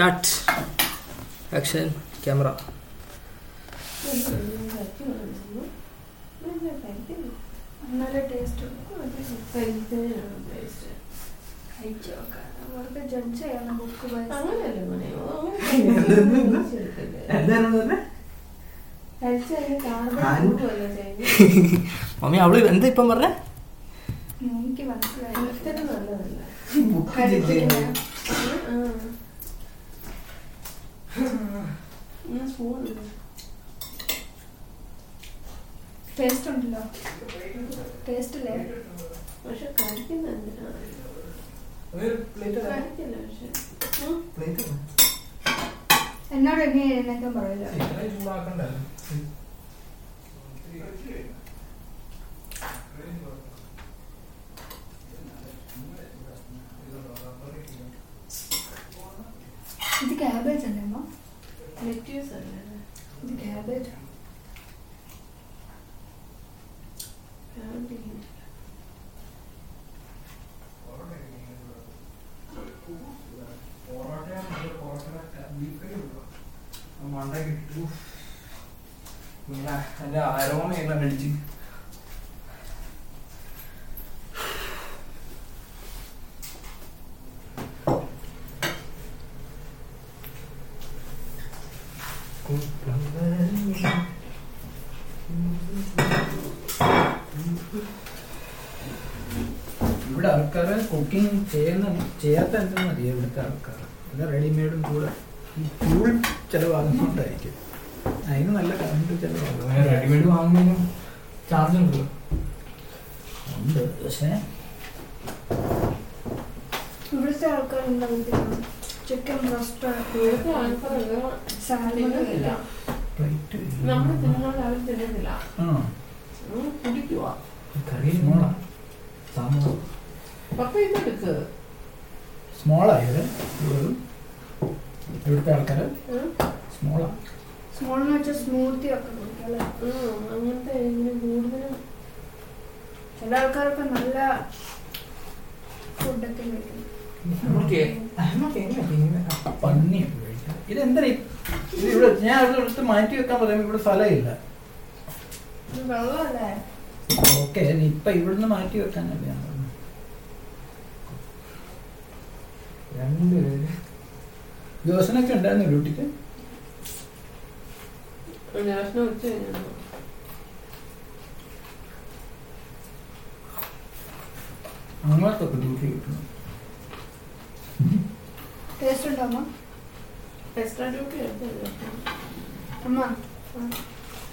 Start action camera mummy അവൾ എന്താ ഇപ്പം പറഞ്ഞ? എനിക്ക് മനസ്സിലായി ടേസ്റ്റ് ഉണ്ടല്ലോ. ടേസ്റ്റ് അല്ലേ? പക്ഷെ. കഴിക്കുന്നുണ്ട് എന്നോട് എന്നെ എഴുന്നേക്കാൻ പറയില്ല? ഇത് ക്യാബേജ് അല്ലേ അമ്മ? ലെറ്റ്യൂസ് അല്ലേ ഇത് ക്യാബേജ് എന്റെ ആരോമയെല്ലാം കഴിച്ച് ഇവിടെ ആൾക്കാര് കുക്കിംഗ് ചെയ്യുന്ന ചെയ്യാത്ത എന്തെന്ന് മതി ഇവിടുത്തെ ആൾക്കാർ ഇത് റെഡിമെയ്ഡും കൂടെ. ഈ ടൂൾ ചിലവാകുന്നോണ്ടായിരിക്കും. അതിന് നല്ല കറണ്ട് ചിലവാകും. റെഡിമെയ്ഡ് വാങ്ങുന്നതിനും ചാർജ് ഉണ്ടല്ലോ ഉണ്ട് പക്ഷേ ഇവിടുത്തെ ആൾക്കാർ ചിക്കൻ ബ്രസ്റ്റ് നമ്മൾ തിന്നുന്നത് അവർ തിന്നുന്നില്ല ആ. ഉം, കുടിക്കുവാ. കറി സ്മോളാ സാമ്പാർ പപ്പ ഇതെടുക്ക് സ്മോളായത് ഇവിടുത്തെ ആൾക്കാര്. വെച്ചാൽ സ്മൂത്തി ഒക്കെ അങ്ങനത്തെ ഇതിന് കൂടുതലും ചില ആൾക്കാരൊക്കെ നല്ല ഫുഡൊക്കെ കഴിക്കും. ഇതെന്താ ഇവിടെ ഞാൻ ഇവിടെ എടുത്ത് മാറ്റി വെക്കാൻ പറയുമ്പോൾ ഇവിടെ സ്ഥലമില്ല. ഇത് വെള്ളമല്ലേ? ഓക്കെ ഇപ്പൊ ഇവിടുന്ന് മാറ്റി വെക്കാനല്ലേ ഞാൻ പറഞ്ഞത്. രണ്ട് ജോസനൊക്കെ ഉണ്ടായിരുന്നു ഡ്യൂട്ടിക്ക്? അങ്ങോട്ടൊക്കെ ഡ്യൂട്ടി കിട്ടണം ടേസ്റ്റ് ഉണ്ടോ അമ്മ? എക്സ്ട്രാ ഡ്യൂട്ടി അമ്മ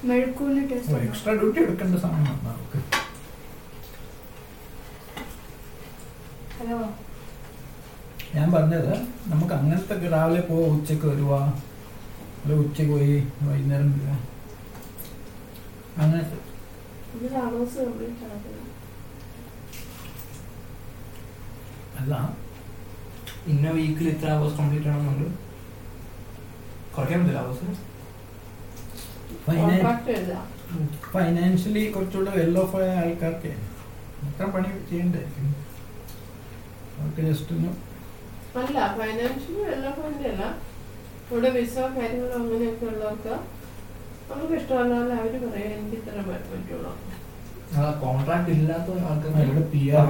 മെഴുക്കൂന് ടേസ്റ്റ് എക്സ്ട്രാ ഡ്യൂട്ടി എടുക്കേണ്ട സമയമാണ് നമുക്ക്. ഹലോ. ഞാൻ പറഞ്ഞത് നമുക്ക് അങ്ങനത്തെ രാവിലെ പോവാ ഉച്ചയ്ക്ക് വരുക അല്ല ഉച്ചയ്ക്ക് പോയി വൈകുന്നേരം വരിക. അങ്ങനത്തെ അല്ല ഇന്ന വീക്കിൽ ഇത്ര അവേഴ്സ് കംപ്ലീറ്റ് ആണെന്നുണ്ട്. കുറയ്ക്കാൻ പറ്റില്ല അവേഴ്സ് ഫൈനാൻഷ്യലി കുറച്ചുകൂടെ വെൽ ഓഫ് ആയ ആൾക്കാർക്ക്. അത്ര പണി ചെയ്യണ്ടായിരിക്കും അവർക്ക് ജസ്റ്റ് ഒന്ന് അല്ല ഫൈനാൻഷ്യലി ഡെവലപ്മെന്റ് അല്ല. ഇവിടെ വിസ കാര്യങ്ങളോ അങ്ങനെയൊക്കെ ഉള്ളവർക്ക് നമുക്ക് ഇഷ്ടമല്ലാതെ അവർ പറയാൻ എനിക്ക് ഇത്ര പറ്റുള്ളൂ. കോൺട്രാക്ട് ഇല്ലാത്ത ഇവിടെ ആൾക്കാർ പി ആർ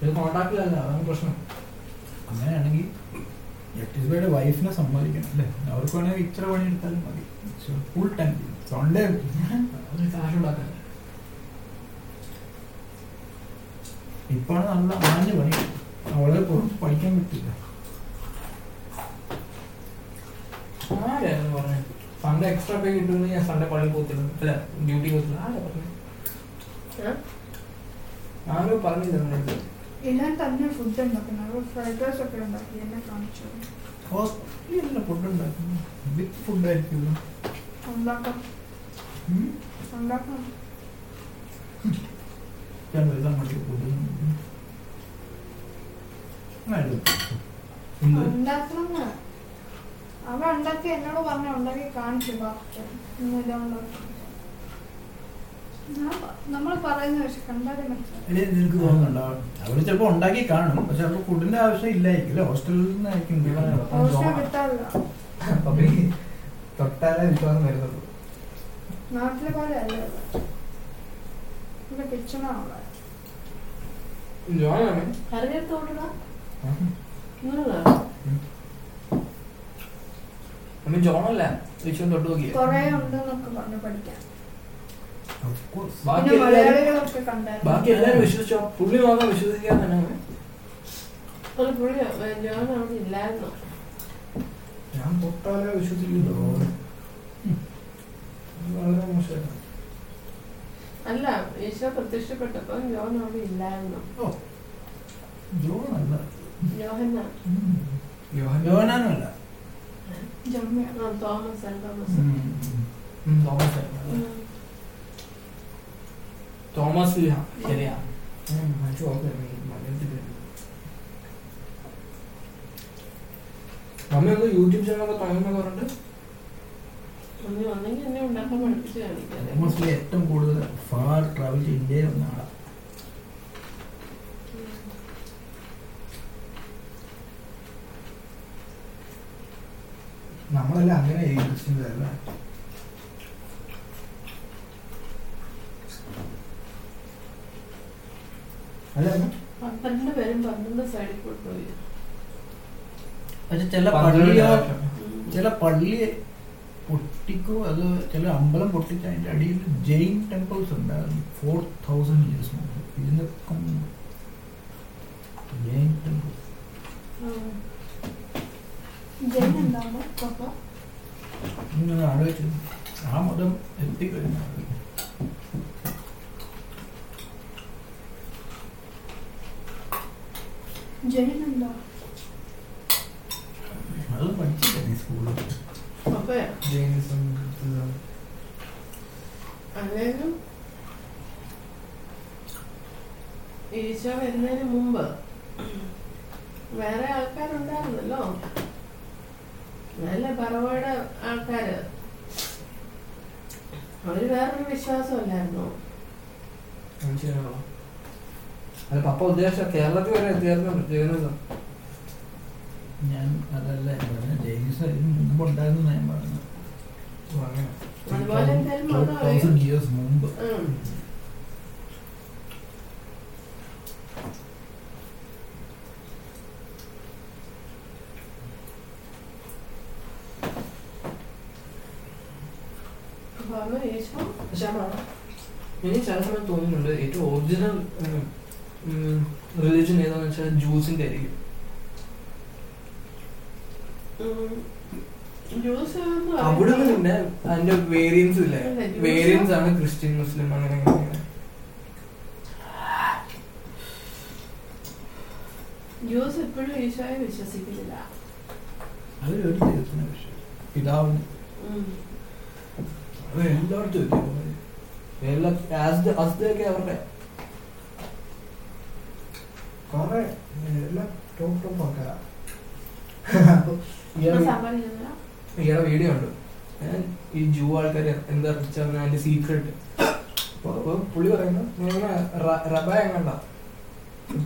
ഇത് കോൺട്രാക്റ്റിലല്ല അതാണ് പ്രശ്നം. അങ്ങനെയാണെങ്കിൽ ജസ്റ്റിസ്ബൈയുടെ വൈഫിനെ സമ്മതിക്കണം അല്ലേ? അവർക്ക് വേണമെങ്കിൽ ഇച്ചിരി പണി എടുത്താലും മതി ഫുൾ ടൈം സൺഡേ അത് കാശ് ഉണ്ടാക്കാൻ ഇപ്പോഴാണ് നല്ല ആഞ്ഞു പണി അവളെ പുറത്ത് പഠിക്കാൻ പറ്റില്ല. ആരായിരുന്നു പറഞ്ഞത് സൺഡേ എക്സ്ട്രാ പേ കിട്ടുമെന്ന് ഞാൻ സൺഡേ പള്ളിയിൽ അല്ല ഡ്യൂട്ടി പോത്തില്ല ആരാ പറഞ്ഞത്? ആരോ പറഞ്ഞില്ല തന്നെ ഫുഡ് ഉണ്ടാക്കുന്നത് അവർ ഫ്രൈഡ് റൈസ് ഒക്കെ ഉണ്ടാക്കി എന്നെ കാണിച്ചു. ഹോസ്പിറ്റലിൽ ഫുഡ് ഉണ്ടാക്കുന്നു? വിത്ത് ഫുഡ് ഉണ്ടാക്കാം. ഉണ്ടാക്കാം. ഫുഡ് എന്ത് ഉണ്ടാക്കണം അവ ഉണ്ടാക്കി എന്നോട് പറഞ്ഞ ഉണ്ടാക്കി കാണിച്ചു നമ്മൾ പറയുന്ന പക്ഷെ കണ്ടാലേ നിനക്ക് തോന്നുന്നുണ്ടോ? അവർ ചിലപ്പോ ഉണ്ടാക്കി കാണും പക്ഷെ അവർക്ക് ഫുഡിന്റെ ആവശ്യം ഇല്ലായിരിക്കും ഹോസ്റ്റലിൽ നിന്നായിരിക്കും അപ്പൊ ഈ തൊട്ടാലേ വിശ്വാസം വരുന്നുള്ളൂ. നാട്ടിലെ പോലെ അല്ല ഇവിടെ. ഇവിടെ കിച്ചണാണുള്ളത് ജോനാണ് കറിയത്തോടാ അമ്മ ജോണല്ല വിശ്വം തൊട്ട്. ബാക്കി വിശ്വസിച്ചോ? പുള്ളി മാത്രം വിശ്വസിക്കാൻ തന്നെ. ഞാൻ തൊട്ടാലേ വിശ്വസിക്കുന്നു വളരെ മോശമായിരുന്നു. അല്ല ഈശോ പ്രത്യക്ഷപ്പെട്ടപ്പോ ജോൺ അവിടെ ഇല്ലായിരുന്നു ഓ, ജോണല്ല. യോഹന്ന ഉം. യോഹന്നാൻ യോഹന്നാനുമല്ല. ജമ്മിയാണ് ആ, തോമസ് തോമസ് തോമസ്. തോമസ് ശരിയാ. മമ്മി ഒന്ന് യൂട്യൂബ് ചാനലൊക്കെ ഒന്ന് മോസ്റ്റ്ലി ഏറ്റവും കൂടുതൽ ഫാർ ട്രാവൽ ചെയ്ത് ഇന്ത്യയിൽ വന്ന നമ്മളെല്ലാം അങ്ങനെ അല്ല? പന്ത്രണ്ട് പേരും പന്ത്രണ്ട് സൈഡിൽ കൊണ്ടുപോയി പോയി പക്ഷെ ചില പള്ളിയോ ചില പള്ളി പൊട്ടിക്കോ? അത് ചില അമ്പലം പൊട്ടിച്ച് അതിന്റെ അടിയിൽ ജെയിൻ ടെമ്പിൾസ് ഉണ്ടായിരുന്നു ഫോർ തൗസൻഡ് ഇയേഴ്സ് മുമ്പ്. മുമ്പ്. ജെയിൻ ടെമ്പിൾ. ഇങ്ങനെ ആലോചിച്ചു ആ മതം എത്തിക്കഴിഞ്ഞു അത് പഠിച്ചില്ല നീ സ്കൂളിൽ? അപ്പയാ ജൈനിസം, ബുദ്ധിസം. അല്ലെങ്കിലും ഈശോ വരുന്നതിന് മുമ്പ് വേറെ ആൾക്കാരുണ്ടായിരുന്നല്ലോ നല്ല പറവയുടെ ആൾക്കാര് അവർ വേറൊരു വിശ്വാസമല്ലായിരുന്നു അത്? പപ്പ ഉദ്ദേശം കേരളത്തിൽ വരെ എത്തിയായിരുന്നു ജൈനിസം ഞാൻ അതല്ല ഞാൻ പറഞ്ഞ ജെയിനിസം മുമ്പ് ഉണ്ടായിരുന്നു ഞാൻ പറഞ്ഞു. ഓ, അതുപോലെ എന്തായാലും മതം തൗസൻഡ് ഇയേഴ്സ് മുമ്പ്. എനിക്ക് ചില സമയത്ത് തോന്നുന്നുണ്ട് ഏറ്റവും ഒറിജിനൽ റിലീജിയൻ ഏതാണെന്ന് വെച്ചാൽ ജ്യൂസിന്റെ ആയിരിക്കും അവിടുന്ന് പിന്നെ അതിന്റെ വേരിയൻസ് ഇല്ലേ? വേരിയൻസ് ആണ് ക്രിസ്ത്യൻ മുസ്ലിം അങ്ങനെ. ജ്യൂസ് ഇപ്പോഴും ഈശോയെ വിശ്വസിക്കുന്നില്ല. അവരൊരു ദൈവത്തിന് വിഷയം പിതാവിന്. എല്ലായിടത്തും. എല്ലാ അസ്തയൊക്കെ അവരുടെ. കുറെ എല്ലാം ടോപ്പ് ടോപ്പ് ഇപ്പൊ ഇയാൾ വീഡിയോ ഉണ്ട് ഈ ജൂ ആൾക്കാർ എന്താ പറഞ്ഞാൽ അതിന്റെ സീക്രട്ട് അപ്പൊ പുള്ളി പറയുന്നത് ഇങ്ങനെ റബ എങ്ങണ്ട?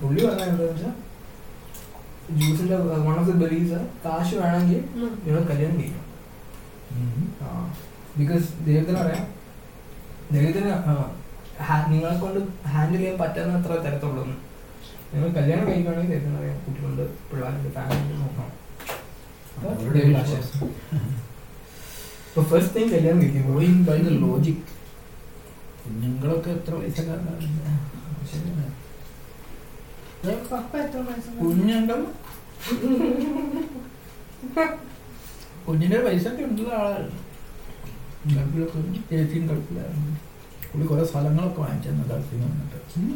പുള്ളി പറഞ്ഞ എന്താണെന്ന് വെച്ചാൽ ജ്യൂസിന്റെ വൺ ഓഫ് ദി ബെലീസ് കാശ് വേണമെങ്കിൽ. നിങ്ങൾ കല്യാണം ചെയ്യണം ബിക്കോസ് ദൈവത്തിന് അറിയാം ദൈവത്തിന് നിങ്ങളെ കൊണ്ട് ഹാൻഡിൽ ചെയ്യാൻ പറ്റാത്ത അത്ര തരത്തുള്ളൂ നിങ്ങൾ കല്യാണം കഴിക്കുകയാണെങ്കിൽ ദൈവത്തിന് അറിയാം കുട്ടികളുണ്ട് പിള്ളേരുണ്ട് ഫാമിലി നോക്കണം. അപ്പൊ അവരുടെ ദൈവം വിശ്വാസം. ആശയം. ഇപ്പൊ ഫസ്റ്റ് ടൈം കല്യാണം കഴിക്കും ഗോയിങ് ബൈ ദ ലോജിക് കുഞ്ഞുങ്ങളൊക്കെ എത്ര വയസ്സക്കാരനാണ് ശരിയാണ് പപ്പ എത്ര വയസ്സുണ്ട് കുഞ്ഞുങ്ങൾ കുഞ്ഞിന്റെ പൈസ ഒക്കെ ഉള്ള ആളാണ് ഗൾഫിലൊക്കെ ചേച്ചിയും ഗൾഫിലായിരുന്നു പുള്ളി കുറെ സ്ഥലങ്ങളൊക്കെ വാങ്ങിച്ചു ഗൾഫിൽ നിന്ന് വന്നിട്ട് ഉം.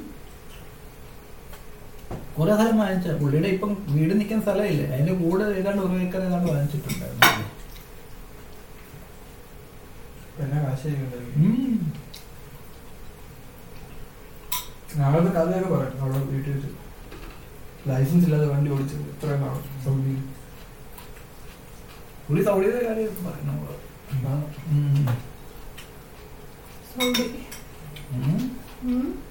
കുറെ സ്ഥലം വാങ്ങിച്ച പുള്ളിയുടെ ഇപ്പം വീട് നിൽക്കുന്ന സ്ഥലമില്ലേ അതിന്റെ കൂടെ ഏതാണ്ട് ഒരു ഏക്കർ ഏതാണ്ട് വാങ്ങിച്ചിട്ടുണ്ടായിരുന്നു പുള്ളി. പിന്നെ കാശ് ചെയ്യുന്നുണ്ട് ഉം. ഞങ്ങളുടെ കഥയൊക്കെ പറയട്ടെ അവിടെ വീട്ടിൽ വെച്ച് ലൈസൻസ് ഇല്ലാതെ വണ്ടി ഓടിച്ചത് ഇത്രയും സൗദിയിൽ പുള്ളി സൗദിയുടെ കാര്യം. സൗദി.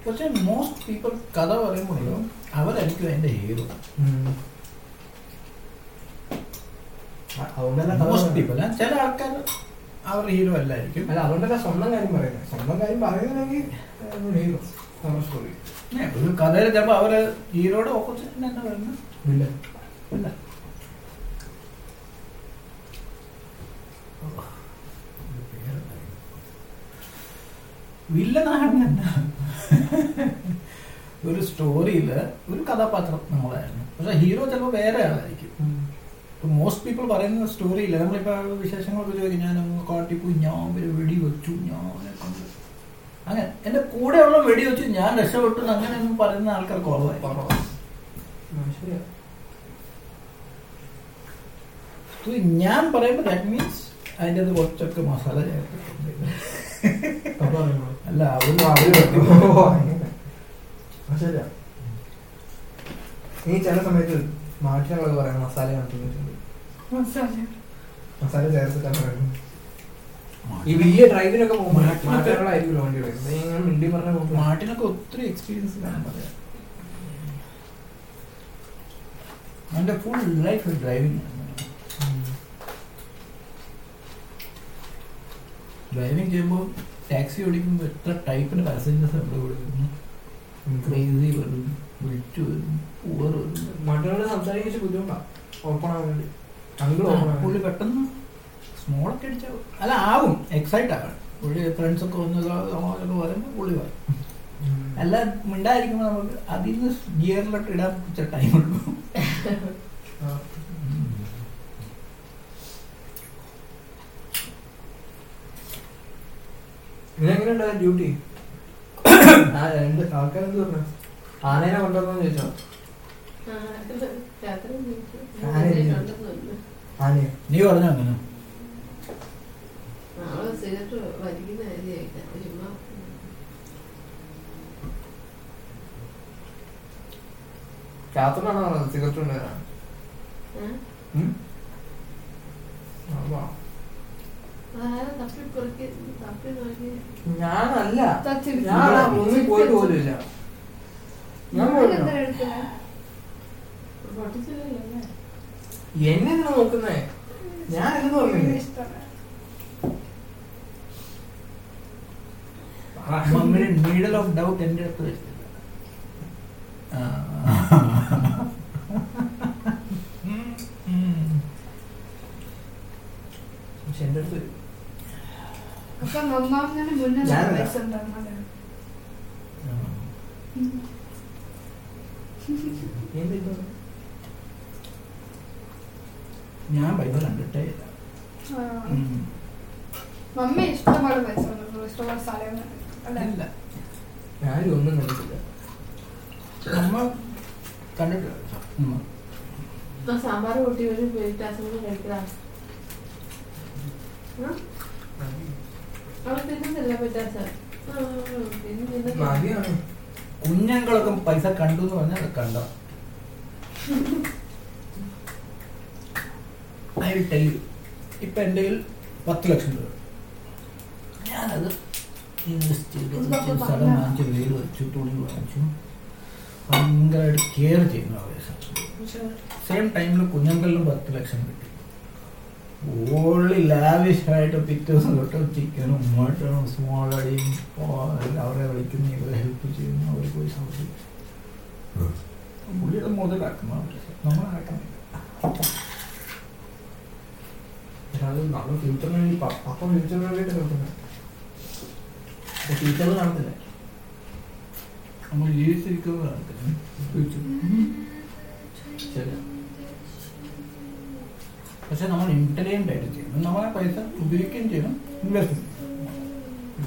പക്ഷെ മോസ്റ്റ് പീപ്പിൾ കഥ പറയുമ്പോഴല്ലോ അവരായിരിക്കും അതിന്റെ ഹീറോ. അതുകൊണ്ടല്ല ചില ആൾക്കാർ അവരുടെ ഹീറോ അല്ലായിരിക്കും. അല്ല അതുകൊണ്ടല്ല സ്വന്തം കാര്യം പറയുന്നത്. സ്വന്തം കാര്യം പറയുന്നില്ലെങ്കിൽ ഹീറോ. നമ്മുടെ സ്റ്റോറി ഒരു കഥയിൽ ചിലപ്പോൾ അവർ ഹീറോയുടെ ഓപ്പോസിറ്റ് തന്നെ പറയുന്നത് ഇല്ല. ഇല്ല. വില്ലനാണെന്നല്ല ഒരു സ്റ്റോറിയിൽ ഒരു കഥാപാത്രം നമ്മളായിരുന്നു പക്ഷെ ഹീറോ ചിലപ്പോൾ വേറെ ആളായിരിക്കും. മോസ്റ്റ് പീപ്പിൾ പറയുന്ന സ്റ്റോറിയില്ല നമ്മളിപ്പോ വിശേഷങ്ങളൊക്കെ ചോദിക്കും ഞാൻ കാട്ടിപ്പോയി ഞാൻ ഒരു വെടി വെച്ചു ഞാൻ കൊണ്ട്. അങ്ങനെ എന്റെ കൂടെയുള്ള വെടി വെച്ചു ഞാൻ രക്ഷപ്പെട്ടു അങ്ങനെ ഒന്നും പറയുന്ന ആൾക്കാർ കുറവായി. ഞാൻ പറയുമ്പോൾ ദാറ്റ് മീൻസ് അതിന്റെ അത് കുറച്ചൊക്കെ മസാല ചേർത്തിട്ടുണ്ട്? അല്ല അവർ അവർ അവർ വെക്കും. ഓ, അങ്ങനെ. ആ, ശരിയാ നീ ചില സമയത്ത് മാറ്റങ്ങളൊക്കെ പറയാം മസാല കാണിച്ചിട്ടുണ്ട് മസാല. ചേർത്തിട്ടാണ് പറയുന്നത്. ഈ വലിയ ഡ്രൈവിനൊക്കെ പോകുമ്പോൾ മാറ്റങ്ങളായിരിക്കും വണ്ടി വരുന്നത്. ഇങ്ങനെ മിണ്ടി പറഞ്ഞ മാട്ടിനൊക്കെ ഒത്തിരി എക്സ്പീരിയൻസ് കാണാൻ പറയാം എന്റെ ഫുൾ ലൈഫ് ഡ്രൈവിംഗ് ഡ്രൈവിംഗ് ചെയ്യുമ്പോൾ ടാക്സി ഓടിക്കുമ്പോൾ എത്ര ടൈപ്പിന് പാസഞ്ചേഴ്സ് നമ്മുടെ കൂടെ വരുന്നു ക്രേസി വരും വിളിച്ചു വരും പൂവർ വരും മറ്റുള്ള സംസാരിക്കാൻ ബുദ്ധിമുട്ടാണ് ഓപ്പൺ ആവാൻ വേണ്ടി. അങ്കിൾ ഓപ്പൺ ആവാൻ പുള്ളി പെട്ടെന്ന് സ്മോളൊക്കെ അടിച്ച അല്ല ആവും. എക്സൈറ്റ് ആകണം പുള്ളി ഫ്രണ്ട്സ് വന്ന് സമാജമൊക്കെ പറയുമ്പോൾ പുള്ളി പറയും. അല്ല മിണ്ടായിരിക്കുമ്പോൾ നമുക്ക് അതിൽ നിന്ന് ഗിയറിലോട്ട് ഇടാൻ കുറച്ച് ടൈം എടുക്കും. ഇതെങ്ങനെയുണ്ട് ഡ്യൂട്ടി ആ രണ്ട് ആൾക്കാരെന്ത് പറഞ്ഞു ആനേനെ കൊണ്ടുവന്നു. ചോദിച്ചോ നീ പറഞ്ഞോ അങ്ങനെ? കാത്തനാണോ പറഞ്ഞത്? സിഗരറ്റ് കൊണ്ടുവരാൻ? ഏ? ഞാനല്ല. ഞാൻ ആ റൂമിൽ പോയിട്ട് പോലുമില്ല ഞാൻ പോയില്ല എന്നെ നോക്കുന്നേ? ഞാൻ എന്ന് പറഞ്ഞില്ലേ. മമ്മിയുടെ ഓഫ് ഡൗട്ട് എന്റെ അടുത്ത് വെച്ചില്ല ആ. ഉം, ഉം. പക്ഷെ എന്റെ അടുത്ത് അപ്പൊ നന്നാവുന്നതിന് മുന്നേ ഞാനല്ല. പൈസ ഉണ്ടായിരുന്നല്ലേ? എന്താ ഇപ്പൊ? ഞാൻ ബൈബിൾ കണ്ടിട്ടേ. മമ്മി ഇഷ്ടംപോലെ പൈസ. ഇഷ്ടംപോലെ സ്ഥലം ഞാനും ഒന്നും കണ്ടിട്ടില്ല. നമ്മ കണ്ടിട്ടില്ല. സാമ്പാർ കൂട്ടി ഒരു പേറ്റാസം കഴിക്കടാ അവൾ തിന്നുന്നില്ല പെറ്റാസ മതിയാണ്. കുഞ്ഞുങ്ങളൊക്കെ പൈസ കണ്ടു എന്ന് പറഞ്ഞാൽ കണ്ട? ഐ വിൽ ടെൽ യു ഇപ്പൊ എന്റെ കയ്യിൽ പത്ത് ലക്ഷം രൂപ. ഞാനത് ഇൻവെസ്റ്റ് ചെയ്തു സ്ഥലം. വാങ്ങിച്ചു വീട് വെച്ചു തുണി വാങ്ങിച്ചു. ഭയങ്കരമായിട്ട് കെയർ ചെയ്യുന്ന ആവേശം. സെയിം ടൈമിൽ കുഞ്ഞുങ്ങളിലും പത്ത് ലക്ഷം കിട്ടി. ഓൺലി ലാവിഷ് ആയിട്ട് പിറ്റേ ദിവസം തൊട്ട് ചിക്കനും മട്ടണും സ്മോൾ അടിയും അവരെ വിളിക്കുന്ന ഇവരെ ഹെൽപ്പ് ചെയ്യുന്നു അവർ പോയി സംസാരിക്കും പുള്ളിയുടെ മുതലാക്കുന്നു അവർ നമ്മളാക്കുന്നില്ല നമ്മൾ ഫ്യൂച്ചറിന് വേണ്ടി അപ്പം ഫ്യൂച്ചറിന് വേണ്ടിയിട്ട് നോക്കുന്നത് ഫ്യൂച്ചറിൽ കാണത്തില്ല നമ്മൾ ജീവിച്ചിരിക്കുന്നതാണ് ശരി. പക്ഷെ നമ്മൾ ഇന്റലിജന്റ് ആയിട്ട് ചെയ്യണം. നമ്മളെ പൈസ ഉപയോഗിക്കുകയും ചെയ്യണം. ഇൻവെസ്റ്റ്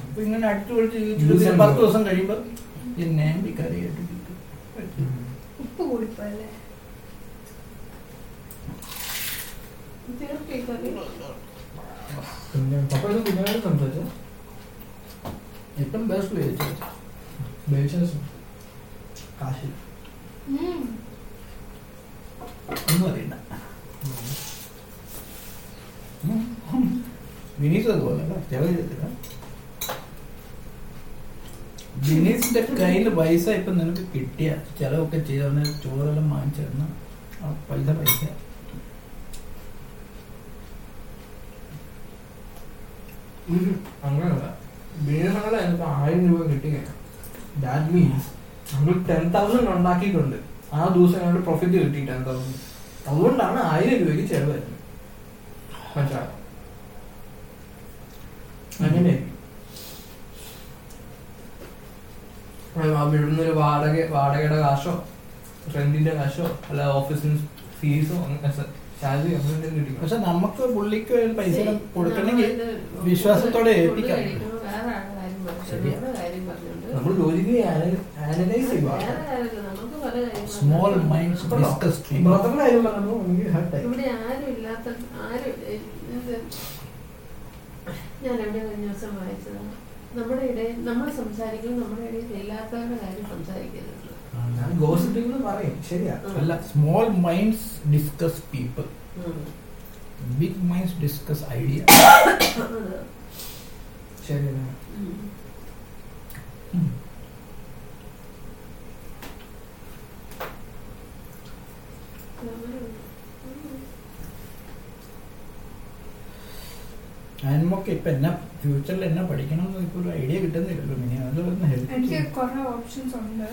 അപ്പൊ ഇങ്ങനെ അടുത്ത് വിളിച്ച് and പത്ത് ദിവസം കഴിയുമ്പോൾ എന്നെ കറിയായിട്ട് കിട്ടും ഉപ്പ് കൂടിപ്പോയല്ലേ? ഏറ്റവും ബെസ്റ്റ് കാശി ഉം. ഒന്നും അറിയണ്ട വിനീത് അതുപോലെ ചെറിയ ജിനീസിന്റെ കയ്യിൽ പൈസ ഇപ്പൊ നിനക്ക് കിട്ടിയ ചെലവൊക്കെ ചെയ്തവന് ചോറെല്ലാം വാങ്ങിച്ചിരുന്ന പൈസ പൈസ. അങ്ങനല്ല. ആയിരം രൂപ കിട്ടി ദാറ്റ് മീൻസ് നമ്മൾ ടെൻ തൗസൻഡ് ഉണ്ടാക്കിയിട്ടുണ്ട്. ആ ദിവസം ഞങ്ങളുടെ പ്രോഫിറ്റ് കിട്ടി ടെൻ തൗസൻഡ് അതുകൊണ്ടാണ് ആയിരം രൂപയ്ക്ക് ചെലവ് വരുന്നത്. മനസ്സിലായോ? അങ്ങനെയായിരിക്കും ഇവിടുന്ന് ഒരു വാടക വാടകയുടെ കാശോ റെന്റിന്റെ കാശോ അല്ല ഓഫീസിന് ഫീസോ സാലറി അങ്ങനെ കിട്ടും പക്ഷെ നമുക്ക് പുള്ളിക്ക് ഒരു പൈസ കൊടുക്കണമെങ്കിൽ വിശ്വാസത്തോടെ ഏൽപ്പിക്കാം. നമ്മൾ ആനലൈസ് പല സ്മോൾ. മൈൻഡ്സ് ഡിസ്കസ് ബ്രദറിന്റെ കാര്യം ഇവിടെ ആരും ഇല്ലാത്ത ആരും ഞാൻ എവിടെ കഴിഞ്ഞ ദിവസം വായിച്ചതാണ്. നമ്മുടെ ഇടയിൽ നമ്മൾ സംസാരിക്കുന്നു നമ്മുടെ ഇടയിൽ ഇല്ലാത്തവരുടെ കാര്യം സംസാരിക്കരുത്. ഞാൻ ഗോസിപ്പിംഗ് എന്ന് പറയും. ശരിയാ. അല്ല small minds discuss people big minds discuss idea അത്. നമുക്ക് ഇപ്പൊ എന്നാ ഫ്യൂച്ചറിൽ എന്നാ പഠിക്കണം എന്ന് ഇപ്പൊ ഒരു ഐഡിയ കിട്ടുന്നില്ലല്ലോ. മിനി അതൊന്ന് എനിക്ക് കുറെ ഓപ്ഷൻസ് ഉണ്ട്.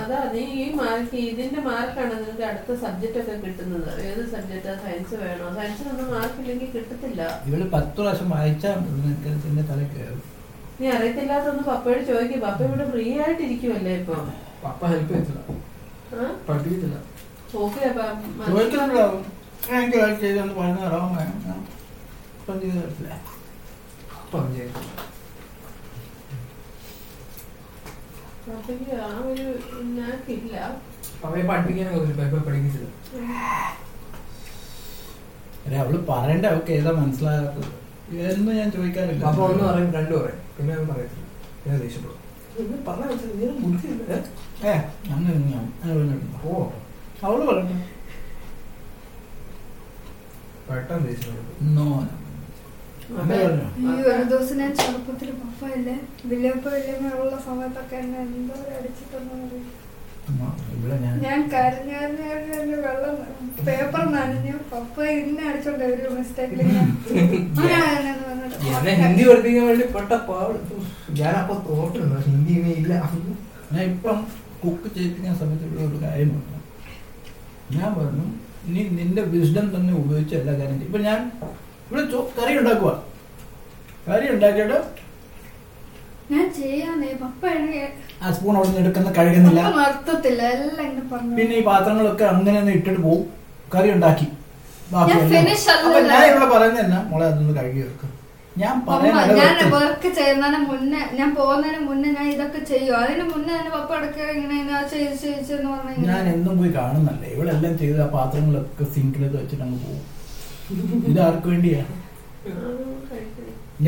അതാ നീ ഈ മാർക്ക് ഇതിന്റെ മാർക്കാണ് നിനക്ക് അടുത്ത സബ്ജക്റ്റ് ഒക്കെ കിട്ടുന്നത്. ഏത് സബ്ജക്റ്റാ സയൻസ് വേണോ? സയൻസിനൊന്നും മാർക്ക് ഇല്ലെങ്കിൽ കിട്ടത്തില്ല. ഇവൾ പത്ത് പ്രാവശ്യം വായിച്ചാൽ തല കയറും. നീ അറിയത്തില്ലാത്തൊന്ന് പപ്പയോട് ചോദിക്കും. പപ്പ ഇവിടെ ഫ്രീ ആയിട്ട് ഇരിക്കുമല്ലേ ഇപ്പൊ? പപ്പ ഹെൽപ്പ് ചെയ്തില്ല ആ? പഠിപ്പിക്കത്തില്ല. ചോദിക്കുന്നുണ്ടാവും. എനിക്ക് ചെയ്തെന്ന് ഇപ്പം ചെയ്ത് തരത്തില്ല. ചെയ്തു പഠിപ്പിക്കാനൊക്കെ പറ്റും. പഠിപ്പിച്ചില്ല അവൾ പറയണ്ട. അവൾക്ക് ഏതാ മനസ്സിലാകാത്തത്? എന്ന് ഞാൻ ചോദിക്കാറില്ല അപ്പൊ ഒന്ന് പറയും രണ്ടു പറയും. പിന്നെ ഒന്നും പറയത്തില്ല. ദേഷ്യപ്പെടും. ഞാൻ അങ്ങനെ ഓ. അവൾ പറയട്ടെ പെട്ടെന്ന് ദേഷ്യപ്പെടും. നോ അമ്മ പറഞ്ഞു? ഈ ഒരു ദിവസം ഞാൻ ചെറുപ്പത്തിൽ പപ്പയല്ലേ? വലിയപ്പ സമയത്തൊക്കെ എന്നെ എന്തോ അമ്മ, ഇവിടെ ഞാൻ ഞാൻ കരഞ്ഞു കരഞ്ഞു കരഞ്ഞു വെള്ളം പേപ്പർ നനഞ്ഞു പപ്പ ഇന്നെ അടിച്ചോണ്ട് ഒരു മിസ്റ്റേക്കിൽ ഞാൻ ഹിന്ദി പഠിപ്പിക്കാൻ വേണ്ടി പെട്ട പാട് ഞാനപ്പോ തോട്ടുണ്ട് ഹിന്ദി ഇല്ല. ഞാൻ ഇപ്പം കുക്ക് ചെയ്യിപ്പിക്കുന്ന സമയത്ത് ഇവിടെ ഒരു കാര്യം പറഞ്ഞു ഞാൻ പറഞ്ഞു നീ നിന്റെ വിസ്ഡം തന്നെ ഉപയോഗിച്ച് എല്ലാ കാര്യം ഇപ്പൊ ഞാൻ ഇവിടെ കറി ഉണ്ടാക്കുക കറി ഉണ്ടാക്കിയിട്ട് ഞാൻ ചെയ്യാന്നേ പപ്പ ആ സ്പൂൺ അവിടെ നിന്ന് എടുക്കുന്ന കഴുകുന്നില്ല. നിർത്തത്തില്ല എല്ലാം ഇങ്ങനെ പറഞ്ഞു. പിന്നെ ഈ പാത്രങ്ങളൊക്കെ അങ്ങനെ തന്നെ ഇട്ടിട്ട് പോവും. കറി ഉണ്ടാക്കി. ബാക്കി ഞാൻ എല്ലാം. finish അപ്പൊ ഞാൻ ഇവിടെ പറയുന്നത് എന്നാ മോളെ അതൊന്ന് കഴുകി വെക്കും. ഞാൻ പറയുന്നത് പറയാൻ ഞാൻ ഇടവരുത്തും. വർക്ക് ചെയ്യുന്നതിന് മുന്നേ ഞാൻ പോകുന്നതിന് മുന്നേ ഞാൻ ഇതൊക്കെ ചെയ്യും. അതിന് മുന്നേ തന്നെ പപ്പ ഇടയ്ക്ക് ഇങ്ങനെ ഇങ്ങനെ ചെയ്ത് പറഞ്ഞു ഞാൻ എന്നും പോയി കാണുന്നല്ലേ ഇവളെല്ലാം ചെയ്ത് ആ പാത്രങ്ങളൊക്കെ സിങ്കിലൊക്കെ വെച്ചിട്ട് അങ്ങ് പോകും ഇത് ആർക്ക് വേണ്ടിയാ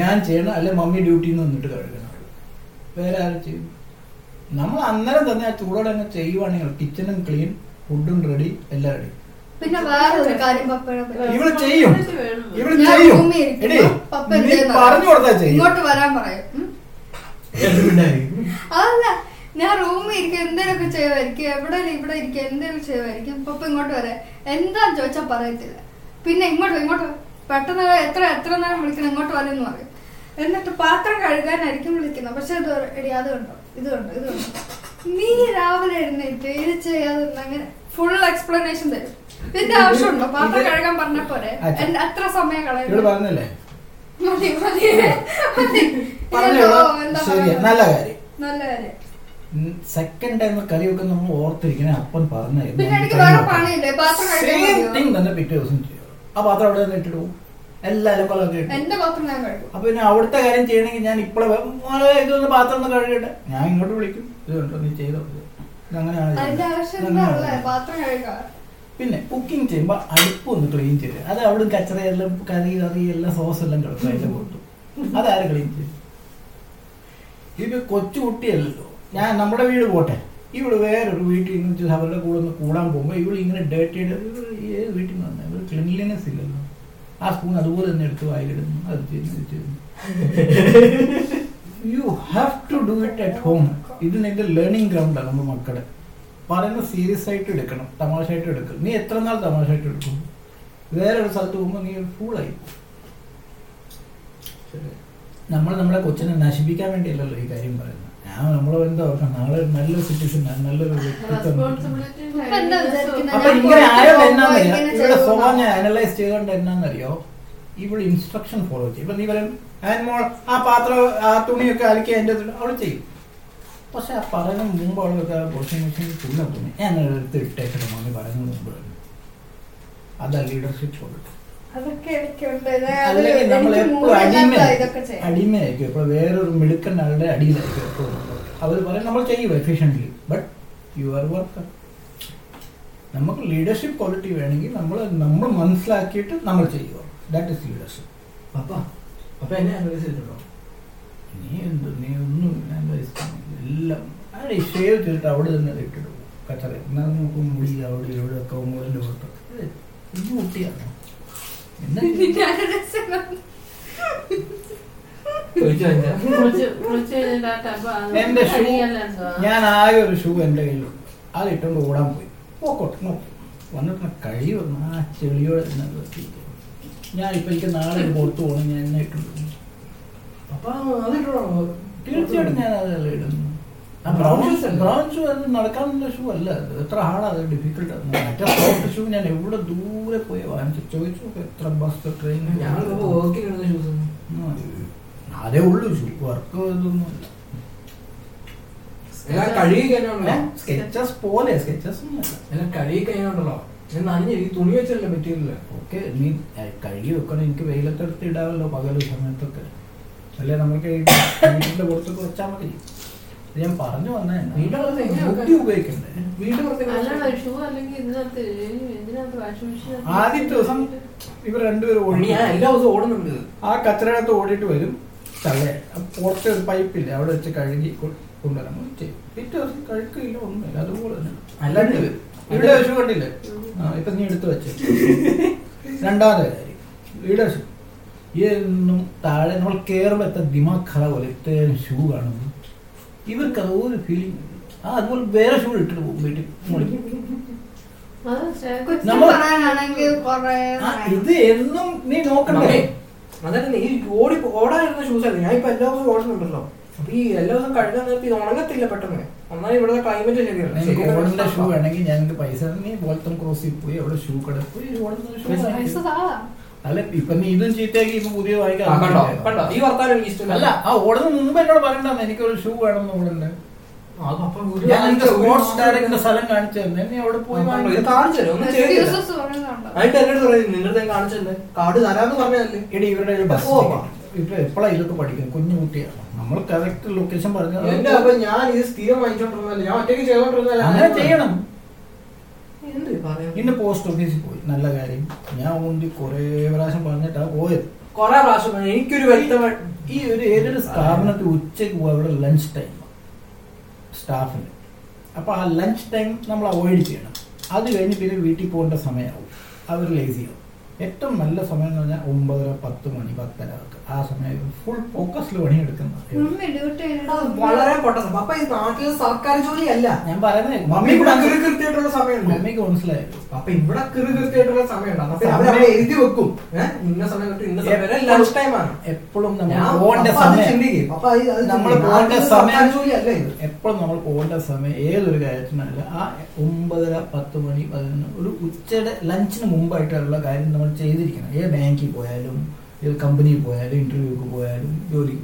ഞാൻ ചെയ്യണം അല്ലെ മമ്മി ഡ്യൂട്ടിന്ന് നിന്ന് വന്നിട്ട് കഴുകണം. വേറെ ആരും ചെയ്യും. നമ്മൾ അന്നേരം തന്നെ ആ ചൂടോടെ തന്നെ ചെയ്യുവാണെങ്കിൽ കിച്ചണും ക്ലീൻ ഫുഡും റെഡി എല്ലാം റെഡി പിന്നെ വേറൊരു കാര്യം. ഇവൾ ചെയ്യും. ഇവൾ ചെയ്യും. എടീ നീ പറഞ്ഞു കൊടുത്താ ചെയ്യും. ഇങ്ങോട്ട് വരാൻ പറയും. അതല്ല ഞാൻ റൂമിൽ ഇരിക്കും എന്തെങ്കിലുമൊക്കെ ചെയ്യുമായിരിക്കും എവിടെ ഇവിടെ ഇരിക്കും? എന്തെങ്കിലും ചെയ്യുമായിരിക്കും പപ്പ ഇങ്ങോട്ട് വരെ. എന്താന്ന് ചോദിച്ചാ പറയത്തില്ല. പിന്നെ ഇങ്ങോട്ട് ഇങ്ങോട്ട്. പെട്ടെന്ന് എത്ര എത്ര നേരം വിളിക്കണം ഇങ്ങോട്ട് വരെന്ന് പറയും. എന്നിട്ട് പാത്രം കഴുകാനായിരിക്കും വിളിക്കുന്നത്. പക്ഷെ ഇത് എടി അത് കണ്ടോ ഇത് കണ്ടോ ഇത് കണ്ടോ നീ രാവിലെ എഴുന്നേറ്റ് ഇത് ചെയ്യാതെ അങ്ങനെ ഫുൾ എക്സ്പ്ലനേഷൻ തരും. ഇതിന്റെ ആവശ്യമുണ്ടോ? പാത്രം കഴുകാൻ പറഞ്ഞ പോലെ എന്റെ അത്ര സമയം ഇവൾ കളയുന്നു പറഞ്ഞല്ലേ? മതി മതി? നല്ല കാര്യം. നല്ല കാര്യം. സെക്കൻഡ് ടൈം കറിയൊക്കെ നമ്മൾ ഓർത്തിരിക്കണേ അപ്പൻ പറഞ്ഞു തന്നെ പിറ്റേ ദിവസം ചെയ്യും. ആ പാത്രം അവിടെ തന്നെ ഇട്ടിട്ട് പോകും എല്ലാ കുളം കഴിക്കും എന്റെ പാത്രം ഞാൻ കഴുകും. അപ്പൊ പിന്നെ അവിടുത്തെ കാര്യം ചെയ്യണമെങ്കിൽ ഞാൻ ഇപ്പോഴെ ഇതൊന്ന് പാത്രം ഒന്ന് കഴുകട്ടെ? ഞാൻ ഇങ്ങോട്ട് വിളിക്കും. ഇതുണ്ടോ നീ ചെയ്തോ? അങ്ങനെയാണ് പിന്നെ കുക്കിംഗ് ചെയ്യുമ്പോൾ അടുപ്പ് ഒന്ന് ക്ലീൻ ചെയ്ത്. അത് അവിടെ കച്ചറയെല്ലാം കറി കറി എല്ലാം സോസ് എല്ലാം കിടക്കും അതിന്റെ പുറത്തു. അതാര് ക്ലീൻ ചെയ്യും? ഇത് കൊച്ചു കുട്ടിയല്ലല്ലോ. ഞാൻ നമ്മുടെ വീട് പോട്ടെ. ഇവൾ വേറൊരു വീട്ടിൽ നിന്ന് അവരുടെ കൂടെ ഒന്ന് കൂടാൻ പോകുമ്പോൾ ഇവൾ ഇങ്ങനെ ഡേറ്റയുടെ ഏത് വീട്ടിൽ നിന്ന് ഇവർ ക്ലീൻലിനെസ് ഇല്ലല്ലോ. ആ സ്പൂൺ അതുപോലെ തന്നെ എടുത്ത് വായിലിടുന്നു. അത് ചെയ്യുന്നു. You have to do it at home ഇത് നിന്റെ ലേണിംഗ് ഗ്രൗണ്ടാണ് നമ്മുടെ മക്കളെ. പറയുന്നത് സീരിയസ് ആയിട്ട് എടുക്കണം. തമാശയായിട്ട് എടുക്കണം. നീ എത്ര നാൾ തമാശയായിട്ട് എടുക്കും? വേറെ ഒരു സ്ഥലത്ത് പോകുമ്പോൾ നീ ഫൂളായി നമ്മൾ നമ്മളെ കൊച്ചിനെ നശിപ്പിക്കാൻ വേണ്ടിയല്ലല്ലോ ഈ കാര്യം പറയുന്നത്. ഞാൻ നമ്മൾ എന്താ നാളെ നല്ലൊരു സിറ്റുവേഷൻ നല്ലൊരു വ്യക്തിത്വം. അപ്പൊ ഇങ്ങനെ ആയത് എന്നാന്നറിയോ? ഇവിടെ സ്വഭാവം ഞാൻ അനലൈസ് ചെയ്തോണ്ട് എന്നാന്നറിയോ? ഇവിടെ ഇൻസ്ട്രക്ഷൻ ഫോളോ ചെയ്യും. ഇപ്പൊ നീ പറയും മോൾ ആ പാത്രം ആ തുണിയൊക്കെ അലക്കി അതിന്റെ അവൾ ചെയ്യും. പക്ഷെ ആ പറയുന്ന മുമ്പ് അവളൊക്കെ വാഷിംഗ് മെഷീൻ തുണി തുണി ഞാൻ എടുത്ത് ഇട്ടേക്കട്ടെ മമ്മി പറയുന്നത് മുമ്പ് അതാ ലീഡർഷിപ്പ് ക്വാളിറ്റി അല്ലെങ്കിൽ നമ്മൾ എപ്പോഴും അടിമ. അടിമയായിരിക്കും. ഇപ്പോൾ വേറൊരു മിടുക്കൻ ആളുടെ അടിയിലായിരിക്കും എപ്പോഴും. അവർ പറയും നമ്മൾ ചെയ്യും efficiently but you are worker നമുക്ക് ലീഡർഷിപ്പ് ക്വാളിറ്റി വേണമെങ്കിൽ നമ്മൾ നമ്മൾ മനസ്സിലാക്കിയിട്ട് നമ്മൾ ചെയ്യുക. ദാറ്റ് ഇസ് ലീഡർഷിപ്പ് അപ്പാ അപ്പം എന്നെ അനലൈസ് ചെയ്തിട്ടുണ്ടോ? നീ എന്ത് നീ ഒന്നും അനലൈസ് എല്ലാം അവിടെ ഷേവ് ചെയ്തിട്ട് അവിടെ തന്നെ ഇട്ടിട്ട് കച്ചറ. എന്നാൽ നമുക്ക് മുടി അവിടെ ഇവിടെ ഒക്കെ മുകളിൽ വിട്ടു ഇത് കുട്ടിയാണ് എന്റെ ഷൂ? ഞാൻ ആകെ ഒരു ഷൂ എന്റെ കയ്യിലുണ്ട്. അത് ഇട്ടുകൊണ്ട് ഓടാൻ പോയി. പോക്കോട്ടെ നോക്കി. വന്നിട്ട് കഴി വന്നു ആ ചെളിയോടെ തന്നെ. ഞാൻ ഇപ്പൊ എനിക്ക് നാളെ പുറത്ത് പോകണം ഞാൻ എന്നെ ഇട്ടുണ്ട് പപ്പ അതിട്ടോ തീർച്ചയായിട്ടും ഞാൻ അതല്ല ഇടുന്നു ബ്രൗൺ? ബ്രൗൺ ഷൂ അത് നടക്കാനുള്ള ഷൂ അല്ല. എത്ര ഹാർഡ് അത് ഡിഫിക്കൽട്ട് മറ്റേ സോഫ്റ്റ് ഷൂ ഞാൻ എവിടെ ദൂരെ പോയി വാങ്ങിച്ചു. ചോദിച്ചു എത്ര ബസ് ട്രെയിൻ ഞാൻ ഷൂസ് അതേ ഉള്ളൂ. ഷൂ വർക്ക് ഇതൊന്നും എല്ലാം കഴുകി കഴിഞ്ഞാണല്ലോ. സ്കെച്ചസ് പോലെ. സ്കെച്ചസ് ഒന്നുമല്ല എല്ലാം കഴുകി നനഞ്ഞ ഈ തുണി വെച്ചല്ലേ പറ്റിയില്ല ഓക്കെ നീ കഴുകി വെക്കണം. എനിക്ക് വെയിലത്തെടുത്ത് ഇടാമല്ലോ പകൽ സമയത്തൊക്കെ. അല്ലെ നമുക്ക് വീട്ടിന്റെ പുറത്തൊക്കെ വെച്ചാൽ മതി. ഞാൻ പറഞ്ഞു വന്നേ. വീട്ടിൽ? ഉപയോഗിക്കണ്ടേ? ആദ്യത്തെ ദിവസം ഇവർ രണ്ടുപേരും ഓടി ഞാൻ എല്ലാ ദിവസവും ഓടുന്നുണ്ട്. ആ കച്ചറകത്ത് ഓടിയിട്ട് വരും. തള്ളേ പുറത്തെ ഒരു പൈപ്പില്ല അവിടെ വെച്ച് കഴുകി കൊണ്ടുവരാൻ ചെയ്യും പിറ്റേ ദിവസം കഴുക്കില്ല ഒന്നുമില്ല. അതുപോലെ തന്നെ. അല്ലാണ്ട്. ഇവിടെ വെച്ച് കണ്ടില്ലേ? ആ ഇപ്പൊ നീ എടുത്തു വെച്ചേ. രണ്ടാമത്തെ കാര്യം. ലീഡർഷിപ്പ് എന്നും താഴെ നമ്മൾ കയറുമ്പോൾ എത്ര ദിമാഗ് ഖറാ പോലെ ഇത്രയും ഷൂ കാണുന്നു. ഇവർക്ക് അത് ഒരു ഫീലിംഗ് ആ അതുപോലെ വേറെ ഷൂ ഇട്ടിട്ട് പോകും വീട്ടിൽ. ഇത് എന്നും നീ നോക്കണ്ടേ? അതായത് നീ ഈ ഓടി ഓടാനിരുന്ന ഷൂസ് അല്ലേ? ഞാൻ ഇപ്പൊ എല്ലാ ദിവസവും ഓടുന്നുണ്ടല്ലോ. അപ്പൊ ഈ എല്ലാ ദിവസവും കഴുകാൻ നേരത്തെ ഇത് ഉണങ്ങത്തില്ല പെട്ടെന്ന്. ഒന്നാമത് ഇവിടുത്തെ ക്ലൈമറ്റ് ശരിയല്ല ഷൂ വേണമെങ്കിൽ ഞങ്ങൾക്ക് പൈസ നീ ബോൾത്തം ക്രോസിൽ പോയി അവിടെ ഷൂ കട പോയി ഓടുന്ന ഷൂ അല്ല ഇപ്പൊ നീ ഇതും ചീത്തയാക്കി ഇപ്പൊ പുതിയ വായിക്കാം കണ്ടോ? കണ്ടോ? ഈ വർത്താനം എനിക്ക് ഇഷ്ടമല്ല. അല്ല ആ ഓടുന്ന മുമ്പ് എന്നോട് പറയണ്ടെന്ന് എനിക്കൊരു ഷൂ വേണം ഓടണ്ടേ ആ, അപ്പൊ ഒരു ഞാൻ എനിക്ക് ഒരു സ്പോർട്സ് വേണം ഡയറക്ടർ സ്ഥലം കാണിച്ചു തന്നെ നീ അവിടെ പോയി അതിന്റെ എന്നോട് കാർഡ് തരാന്ന് പറഞ്ഞതല്ലേ? എടി ഇവരുടെ ഒരു ബസ് ഓ. ഇപ്പൊ എപ്പോഴാ ഇതൊക്കെ പഠിക്കുന്നത്? കുഞ്ഞു കുട്ടിയാണ് നമ്മൾ കറക്റ്റ് ലൊക്കേഷൻ പറഞ്ഞു ഞാൻ ഇത് സ്ഥിരം വാങ്ങിച്ചോണ്ടിരുന്നല്ലേ ഞാൻ ഒറ്റയ്ക്ക് ചെയ്തോണ്ടിരുന്നല്ലേ അങ്ങനെ ചെയ്യണം. ഇന്ന് പോസ്റ്റ് ഓഫീസിൽ പോയി. നല്ല കാര്യം. ഞാൻ മുന്തി കുറെ പ്രാവശ്യം പറഞ്ഞിട്ടാ പോയത്. കൊറേ പ്രാവശ്യം പറഞ്ഞു. എനിക്കൊരു വ്യക്തമായി ഈ ഒരു ഏതൊരു സ്ഥാപനത്തിൽ ഉച്ചയ്ക്ക് പോയി അവിടെ ലഞ്ച് ടൈം സ്റ്റാഫിന്. അപ്പൊ ആ ലഞ്ച് ടൈം നമ്മൾ അവോയ്ഡ് ചെയ്യണം. അത് കഴിഞ്ഞ് പിന്നെ വീട്ടിൽ പോകേണ്ട സമയമാവും. അവർ ലേസിയാവും ഏറ്റവും നല്ല സമയം എന്ന് പറഞ്ഞാൽ ഒമ്പതര പത്ത് മണി പത്തര ആ സമയം ഫുൾ ഫോക്കസിൽ പണിയെടുക്കുന്നത്. മമ്മി വളരെ പൊട്ട അപ്പൊ ഈ നാട്ടിൽ സർക്കാർ ജോലിയല്ല. ഞാൻ പറയുന്നത് മമ്മി മമ്മി ഇവിടെ കൂടെ കൃത്യമായിട്ടുള്ള സമയമുണ്ട്. മമ്മിക്ക് മനസ്സിലായി? അപ്പൊ ഇവിടെ കൃത്യമായിട്ടുള്ള സമയമുണ്ട്. എഴുതി വെക്കും. ഇന്ന സമയം തൊട്ട് ഇന്ന സമയം ലഞ്ച് ടൈമാണ് എപ്പോഴും നമ്മൾ പോകേണ്ട സമയം ജോലിയല്ല ഇത്. എപ്പോഴും നമ്മൾ പോകേണ്ട സമയം ഏതൊരു കാര്യത്തിനല്ല ആ ഒമ്പതര പത്ത് മണി പതിനൊന്ന് ഒരു ഉച്ചയുടെ ലഞ്ചിന് മുമ്പായിട്ടുള്ള കാര്യം നമ്മൾ ചെയ്തിരിക്കണം. ഏത് ബാങ്കിൽ പോയാലും ഏത് കമ്പനിയിൽ പോയാലും ഇന്റർവ്യൂക്ക് പോയാലും ജോലി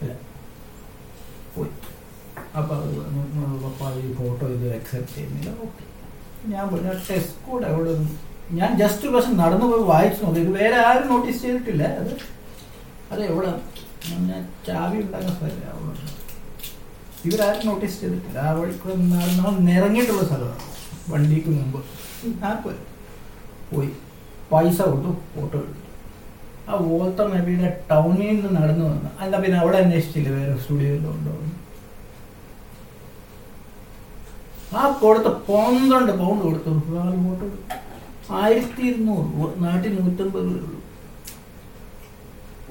അല്ല. പോയി. അപ്പോൾ അത് ഈ ഫോട്ടോ ഇത് അക്സെപ്റ്റ് ചെയ്യുന്നില്ല. ഓക്കെ ഞാൻ പറഞ്ഞു ടെസ്റ്റ് കൂടെ അവിടെ ഞാൻ ജസ്റ്റ് പക്ഷെ നടന്നു പോയി വായിച്ചു നോക്കി. വേറെ ആരും നോട്ടീസ് ചെയ്തിട്ടില്ല. അത് അത് എവിടെ? ഞാൻ ചാവി ഉണ്ടാക്കുന്ന സ്ഥലമില്ല. അവിടെ ഇവരാരും നോട്ടീസ് ചെയ്തിട്ടില്ല. ആ നിന്നാലും നമ്മൾ നിറങ്ങിയിട്ടുള്ള സ്ഥലമാണ്. വണ്ടിക്ക് മുമ്പ്. ആപ്പ് പോയി. പൈസ കൊടുത്തു ഫോട്ടോ എടുത്തു. ആ വോൾട്ടർ നബിയുടെ ടൗണിൽ നിന്ന് നടന്നു വന്നു അല്ല പിന്നെ അവിടെ അന്വേഷിച്ചില്ല വേറെ സ്റ്റുഡിയോയിലും ഉണ്ടോ ആ കൊടുത്ത പന്ത്രണ്ട് പൗണ്ട് കൊടുത്തു. എടുത്തു. ആയിരത്തി ഇരുന്നൂറ് നാട്ടിൽ നൂറ്റമ്പത് ഉള്ളൂ.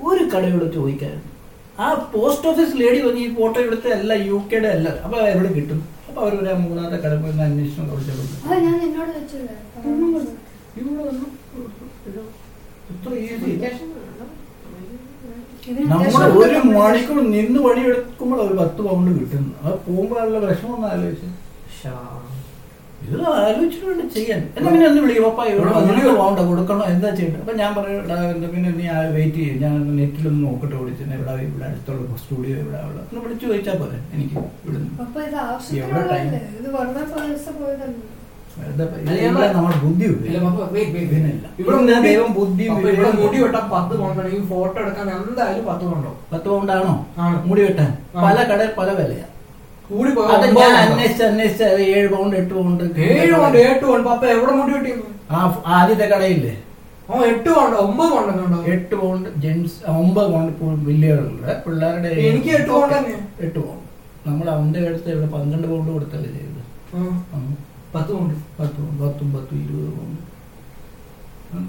ഒരു കടയോട് ചോദിക്കായിരുന്നു ആ പോസ്റ്റ് ഓഫീസ് ലേഡി വന്ന് ഈ ഫോട്ടോ എടുത്ത അല്ല യു കെയുടെ അല്ല അപ്പൊ എവിടെ കിട്ടും? അപ്പൊ അവർ ഒരു മൂന്നാമത്തെ കട പോയി അന്വേഷണം വെച്ചില്ലേ ഇവിടെ വന്നു? നമ്മൾ ഒരു മണിക്കൂർ നിന്ന് പണിയെടുക്കുമ്പോൾ ഒരു പത്ത് പൗണ്ട് കിട്ടുന്നു. അത് പോകുമ്പോഴുള്ള വിഷമം ഒന്ന് ആലോചിച്ച് ഇത് ആലോചിച്ചിട്ടുണ്ട് ചെയ്യാൻ. എന്നാ പിന്നെ ഒന്ന് വിളിക്കും പപ്പ ഇവിടെ വന്നിട്ട് പോകണ്ട കൊടുക്കണോ? എന്താ ചെയ്യണ്ടത്? അപ്പൊ ഞാൻ പറയും എന്താ പിന്നെ നീ ആ വെയിറ്റ് ചെയ്യും. ഞാൻ നെറ്റിലൊന്ന് നോക്കട്ടെ വിളിച്ചു. ഇവിടെ ഇവിടെ അടുത്തുള്ള സ്റ്റുഡിയോ ഇവിടെ ഉള്ള ഒന്ന് വിളിച്ചു ചോദിച്ചാൽ പോലെ എനിക്ക് ഇവിടുന്ന്. അപ്പൊ ഇത് എവിടെ ആവശ്യത്തിനുള്ളതല്ലേ മുടി- വെട്ടാൻ പത്ത് പൗണ്ടാണെങ്കിൽ ഫോട്ടോ എടുക്കാൻ എന്തായാലും പത്ത് പൗണ്ടോ പത്ത് പൗണ്ടാണോ ആണ്. മുടി വെട്ടാൻ. പല കടയിൽ പല വിലയാ. കൂടി ഞാൻ? അന്വേഷിച്ച് അന്വേഷിച്ച് ഏഴ് പൗണ്ട് എട്ട് പൗണ്ട് ഏഴ് പൗണ്ട് എട്ട് പൗണ്ട്. പപ്പ എവിടെ മുടി വെട്ടി? ആ ആദ്യത്തെ കടയില്ലേ? ഓ എട്ട് പൗണ്ട് ഒമ്പത് പൗണ്ട് എട്ട് പൗണ്ട് ജെന്റ്സ് ഒമ്പത് പൗണ്ട് വലിയവരുടെ പിള്ളേരുടെ എനിക്ക് എട്ട് പൗണ്ട്. എട്ട് പൗണ്ട്. നമ്മൾ അവന്റെ അടുത്ത് ഇവിടെ പന്ത്രണ്ട് പൗണ്ട് കൊടുത്തല്ലേ ചെയ്തത്? പത്ത് പൗണ്ട് പത്ത് പത്തും പത്തും ഇരുപത് പൗണ്ട് ഉം.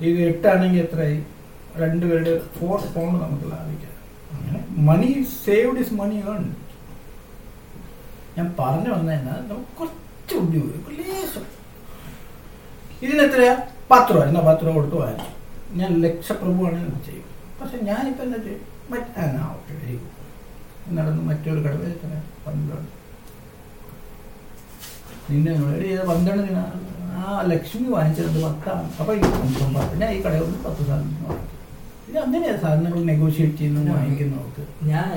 ഇത് എട്ടാണെങ്കിൽ എത്രയായി? രണ്ടുപേരുടെ ഫോർ പൗണ്ട് നമുക്ക് ലാഭിക്കാം. അങ്ങനെ money saved is money earn ഞാൻ പറഞ്ഞു വന്നതെന്നാ കുറച്ച് ഉപയോഗിക്കും ലേശം ഇതിനെത്രയാ പത്ത് രൂപ. എന്നാ പത്ത് രൂപ കൊടുത്ത് വാങ്ങിച്ചു. ഞാൻ ലക്ഷപ്രഭുവാണ് ചെയ്യും. പക്ഷെ ഞാനിപ്പോൾ എന്താ ചെയ്യും? മറ്റ് ആ ഓക്കെ നടന്ന് മറ്റൊരു കടവേ തന്നെ പന്ത്രണ്ട് നിന്നെ ഇത് പന്ത്രണ്ട് ദിന ആ ലക്ഷ്മി വാങ്ങിച്ചത് പത്താണ്. അപ്പൊ ഈ സംഭവം പത്ത് ഞാൻ ഈ കടയിൽ നിന്ന് പത്ത് സാധനം വാങ്ങിച്ചു ഇത് അങ്ങനെയാണ് സാധനങ്ങൾ നെഗോഷിയേറ്റ് ചെയ്യുന്നു വാങ്ങിക്കുന്നവർക്ക്. ഞാൻ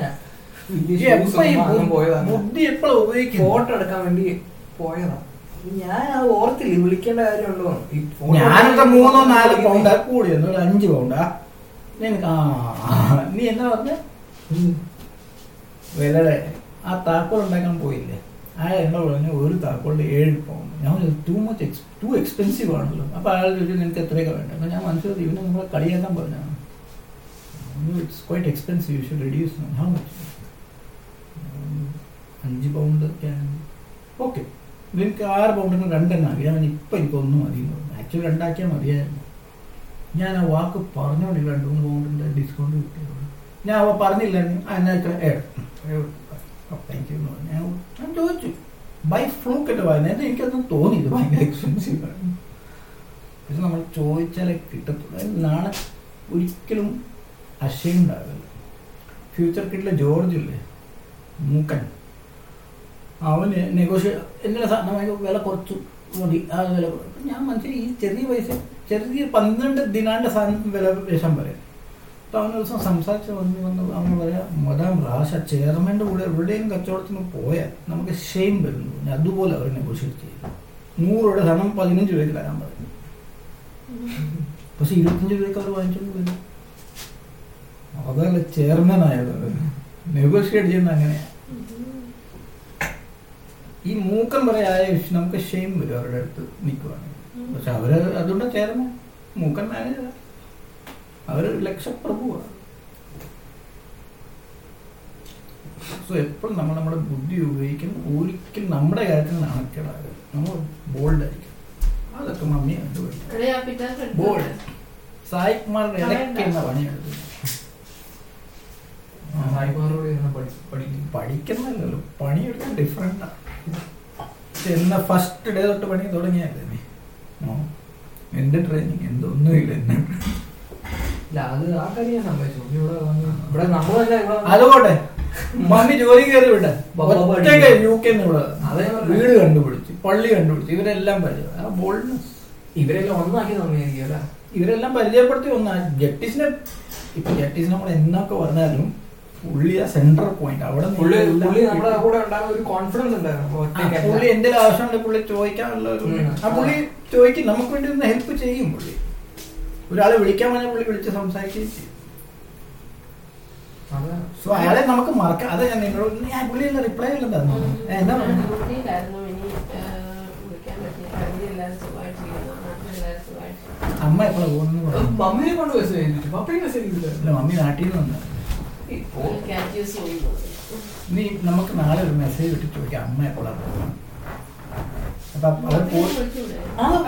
ബുദ്ധി എപ്പോഴും ഉപയോഗിക്കും ഫോട്ടോ എടുക്കാൻ വേണ്ടി പോയതാണ് ഞാൻ അത് ഓർത്തില്ല. വിളിക്കേണ്ട കാര്യമുണ്ടോ? ഞാനൊക്കെ മൂന്നോ നാല് പൗണ്ടാ കൂടിയെന്ന് അഞ്ച് പൗണ്ടാ. നിനക്ക് ആ നീ എന്നാ പറഞ്ഞ. വിലയുടെ ആ താക്കോൽ ഉണ്ടാക്കാൻ പോയില്ലേ? അയാൾ എന്നോട് പറഞ്ഞു ഒരു താക്കോളിൽ ഏഴ് പൗണ്ട് ഞാൻ too much ex too expensive ആണല്ലോ. അപ്പൊ അയാൾ ചോദിച്ചു നിനക്ക് എത്രയൊക്കെ വേണ്ട? അപ്പൊ ഞാൻ മനസ്സിലാക്കി ഇവനെ നമ്മളെ കളിയാക്കാൻ പറഞ്ഞാണ് it's quite expensive you should reduce how much അഞ്ച് പൗണ്ട് ഓക്കെ നിനക്ക് ആറ് പൗണ്ടിന് രണ്ടെണ്ണം അറിയാൻ ഞാൻ എനിക്ക് ഒന്നും മതി ആക്ച്വലി രണ്ടാക്കിയാൽ മതിയായിരുന്നു. ഞാൻ ആ വാക്ക് പറഞ്ഞോണ്ട് രണ്ട് മൂന്ന് പൗണ്ടിന്റെ ഡിസ്കൗണ്ട് കിട്ടിയത് ഞാൻ അവ പറഞ്ഞില്ലായിരുന്നു. ആ എന്നാ യു ഞാൻ ഞാൻ ചോദിച്ചു ബൈ ഫ്ലൂക്കിട്ട് വാങ്ങുന്നത് എനിക്കൊന്നും തോന്നി ഇത് ഭയങ്കര എക്സ്പെൻസീവ് ആണ്. പക്ഷെ നമ്മൾ ചോദിച്ചാലേ കിട്ടത്തുള്ളൂ. നാളെ ഒരിക്കലും അശയുണ്ടാവില്ല ഫ്യൂച്ചർ കിട്ടിലെ ജോർജ് ഇല്ലേ? മൂക്കൻ. അവന് നെഗോഷിയേറ്റ് എന്തിനാ സാധനമായി വില കുറച്ചു. മതി ആ വില ഞാൻ മനസ്സിലായി. ഈ ചെറിയ പൈസ ചെറിയ പന്ത്രണ്ട് ദിനാണ്ട് സാധനം വില വിഷം പറയാം അവൻ ദിവസം സംസാരിച്ച് പറഞ്ഞു വന്ന് അവൻ പറയാം മദാം റാഷ ചെയർമാന്റെ കൂടെ എവിടെയും കച്ചവടത്തിന് പോയാൽ നമുക്ക് ഷെയിം വരുന്നു. ഞാൻ അതുപോലെ അവർ നെഗോഷിയേറ്റ് ചെയ്തു നൂറ് രൂപയുടെ സാധനം പതിനഞ്ച് രൂപയ്ക്ക് തരാൻ പറഞ്ഞു. പക്ഷെ ഇരുപത്തഞ്ച് രൂപയ്ക്ക് അവർ വാങ്ങിച്ചോണ്ട് വരും. അതല്ല ചെയർമാൻ ആയത് നെഗോഷിയേറ്റ് ചെയ്യുന്ന അങ്ങനെയാ. ഈ മൂക്കം പറയായ നമുക്ക് ഷെയിം വരും അവരുടെ അടുത്ത് നിൽക്കുവാണെങ്കിൽ. പക്ഷെ അവർ അതുകൊണ്ട് ചെയർമാൻ മൂക്കൻ മാനേജർ അവർ ലക്ഷപ്രഭുവാണ്. സോ എപ്പോഴും നമ്മൾ നമ്മുടെ ബുദ്ധി ഉപയോഗിക്കും ഒരിക്കലും നമ്മുടെ കാര്യത്തിൽ നാണക്കേടാകരുത് നമ്മൾ ബോൾഡ് ആയിരിക്കും അതൊക്കെ മമ്മി കണ്ടുപിടിക്കും ബോൾഡ് സായിക്കുമാരുടെ കുമാറിന്റെ ഇടയ്ക്ക് എന്ന പണിയെടുത്തു പഠിക്കുന്നല്ലോ പണിയെടുക്കാൻ ഡിഫറെന്റാണ് എന്ന ഫസ്റ്റ് ഡേ തൊട്ട് പണി തുടങ്ങിയല്ലേ നീ? നോ എന്റെ ട്രെയിനിങ് എന്തൊന്നുമില്ല എന്നെ ഇല്ല അത് കാര്യം ഞാൻ സമ്മതിച്ചു. മമ്മി ജോലി കയറി വിട്ടെ ഒറ്റയ്ക്ക് യു കെ ഇവിടെ അതേ വീട് കണ്ടുപിടിച്ചു പള്ളി കണ്ടുപിടിച്ചു ഇവരെല്ലാം പരിചയം ആ ബോൾഡ്നെസ് ഇവരെല്ലാം ഒന്നാക്കി തന്നെയായിരിക്കും ഇവരെല്ലാം പരിചയപ്പെടുത്തി ഒന്നാ ജട്ടിസിനെ ഇപ്പൊ ജട്ടിസിനെ നമ്മൾ എന്നൊക്കെ പറഞ്ഞാലും പുള്ളി ആ സെന്റർ പോയിന്റ് അവിടെ പുള്ളി എല്ലാം നമ്മുടെ കൂടെ ഉണ്ടാകുന്ന ഒരു കോൺഫിഡൻസ് ഉണ്ടായിരുന്നു. പുള്ളി എന്തെങ്കിലും ആവശ്യമുണ്ട് പുള്ളി ചോദിക്കാനുള്ള ആ പുള്ളി ചോദിക്കും നമുക്ക് വേണ്ടി ഒന്ന് ഹെൽപ്പ് ചെയ്യും പുള്ളി. ഒരാളെ വിളിക്കാൻ വേണ്ടി പുള്ളി വിളിച്ച് സംസാരിക്കുകയും ചെയ്യും. അതെ. സോ അയാളെ നമുക്ക് മറക്കാം. അതെ ഞാൻ നിങ്ങളോട് ഞാൻ റിപ്ലൈ ഇല്ല തന്നു ഏ, എന്താ അമ്മ എപ്പോഴാണ് പോകുന്നത് മമ്മിയെ കൊണ്ട് മെസ്സേജ് ചെയ്തിട്ട് പപ്പയ്ക്ക് മെസ്സേജ് ചെയ്തില്ല അല്ല മമ്മി നാട്ടിൽ നിന്ന് വന്നു നീ നമുക്ക് നാളെ ഒരു മെസ്സേജ് ഇട്ട് ചോദിക്കാം അമ്മ എപ്പോഴാണ് പോകുന്നത്? അപ്പൊ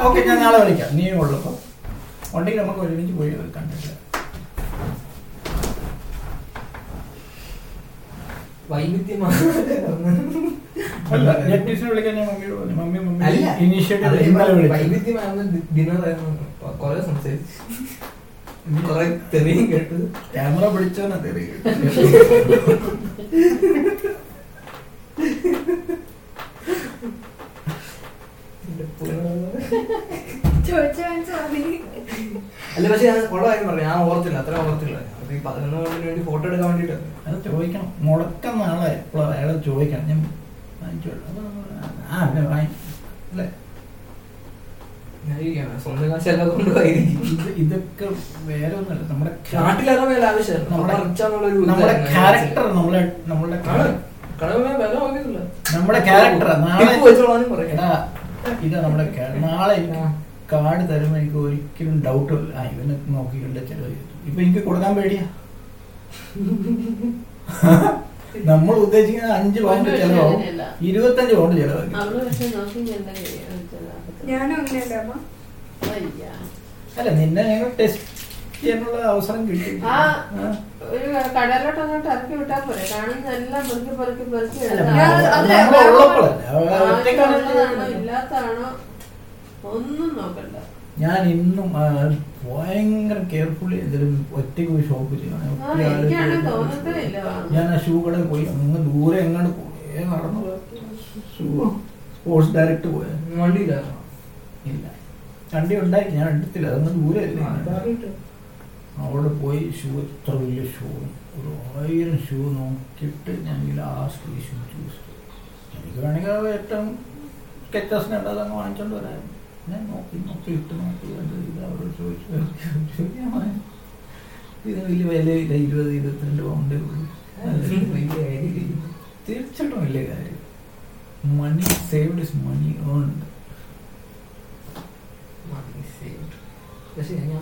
ഓക്കെ ഞാൻ നാളെ വിളിക്കാം. നീ ഉള്ളപ്പോ ഉണ്ടെങ്കിൽ നമുക്ക് ഒരുമിച്ച് പോയി കണ്ടിട്ട്. വൈവിധ്യമാണ്. പിടിച്ചോന്നാ ഞാൻ ട്യൂഷന് വിളിക്കാൻ ഞാൻ മമ്മിയോട് പറഞ്ഞു മമ്മി മമ്മി അല്ല ഇനീഷ്യേറ്റീവ് അത് ഇന്നലെ വിളിച്ചു വൈവിധ്യമാകുന്ന ഡിന്നറായിരുന്നു കൊറേ സംസാരിച്ചു കൊറേ തെറിയും കേട്ട് ക്യാമറ പിടിച്ചോന്നാ തെറി എന്റെ പൊന്നേ. ചോദിച്ച മനസ്സിലായി അല്ല പക്ഷെ ഞാൻ ഉള്ള കാര്യം പറഞ്ഞു ഞാൻ ഓർത്തില്ല അത്ര ഓർത്തില്ല. അത് ഈ പതിനൊന്ന് മണിന് വേണ്ടി ഫോട്ടോ എടുക്കാൻ വേണ്ടിട്ട് അത് ചോദിക്കണം. മുടക്കം നാളെ എപ്പോഴും അയാളെ ചോദിക്കണം. ഞാൻ വാങ്ങിച്ചു ആ വാങ്ങി അല്ലേ? സ്വന്തം കാശെല്ലാം കൊണ്ടുപോയിരിക്കും ഇതൊക്കെ വേറെ ഒന്നുമല്ല. നമ്മുടെ നമ്മുടെ- ക്യാരക്ടർ നമ്മളെ നമ്മളുടെ നമ്മുടെ ക്യാരക്ടർ നാളെ ഇതാ നമ്മുടെ നാളെ. കാർഡ് തരുമ്പോൾ എനിക്ക് ഒരിക്കലും ഡൗട്ട് ആ ഇവനെ നോക്കിക്കൊണ്ട് ചെലവ് ചെയ്തു ഇപ്പൊ എനിക്ക് കൊടുക്കാൻ പേടിയാ. നമ്മൾ ഉദ്ദേശിക്കുന്ന അഞ്ച് പൗണ്ട് ചെലവാകും. ഇരുപത്തഞ്ച് പൗണ്ട് അങ്ങനെയല്ല അല്ല നിന്നെ ഞങ്ങൾ ടെസ്റ്റ് ചെയ്യാനുള്ള അവസരം കിട്ടി. ഒരു കടയിലോട്ട് അങ്ങോട്ട് ഇറക്കി വിട്ടാൽ പോരെ. കാരണം പെറുക്കി പെറുക്കി പെറുക്കി ഇല്ലാത്തതാണോ? ഒന്നും നോക്കണ്ട. ഞാൻ ഇന്നും ഭയങ്കര കെയർഫുള്ളി എന്തെങ്കിലും ഒറ്റയ്ക്ക് പോയി ഷോപ്പ് ചെയ്യണം ഞാൻ ആ ഷൂ കടയിൽ പോയി. അങ്ങ് ദൂരെ എങ്ങാണ്ട് പോയി. നടന്നു ഷൂ സ്പോർട്സ് ഡയറക്റ്റ് പോയ. വണ്ടിയില്ല ഇല്ല. വണ്ടി ഉണ്ടായി. ഞാൻ എടുത്തില്ല. അതൊന്ന് ദൂരെ അല്ലേ? അവിടെ പോയി ഷൂ എത്ര വലിയ ഷൂ ഒരു ആയിരം ഷൂ നോക്കിയിട്ട് ഞാൻ ഈ ലാസ്റ്റ് ഈ ഷൂ ചൂസ് എനിക്ക് വേണമെങ്കിൽ അത് ഏറ്റവും സ്കെച്ചസിനുണ്ട് അതങ്ങ് വാങ്ങിച്ചോണ്ട് വരാം ഞാൻ നോക്കി നോക്കി ഇട്ട് നോക്കി കണ്ട് ഇത് അവരോട് ചോദിച്ചു. ഞാൻ. ഇത് വലിയ വിലയില്ല ഇരുപത് ഇരുപത്തിരണ്ട് പൗണ്ടേ ഉള്ളൂ. വലിയ കാര്യമില്ല. തീർച്ചയായിട്ടും വലിയ കാര്യം. Money saved is money earned Money saved. പക്ഷെ ഞാൻ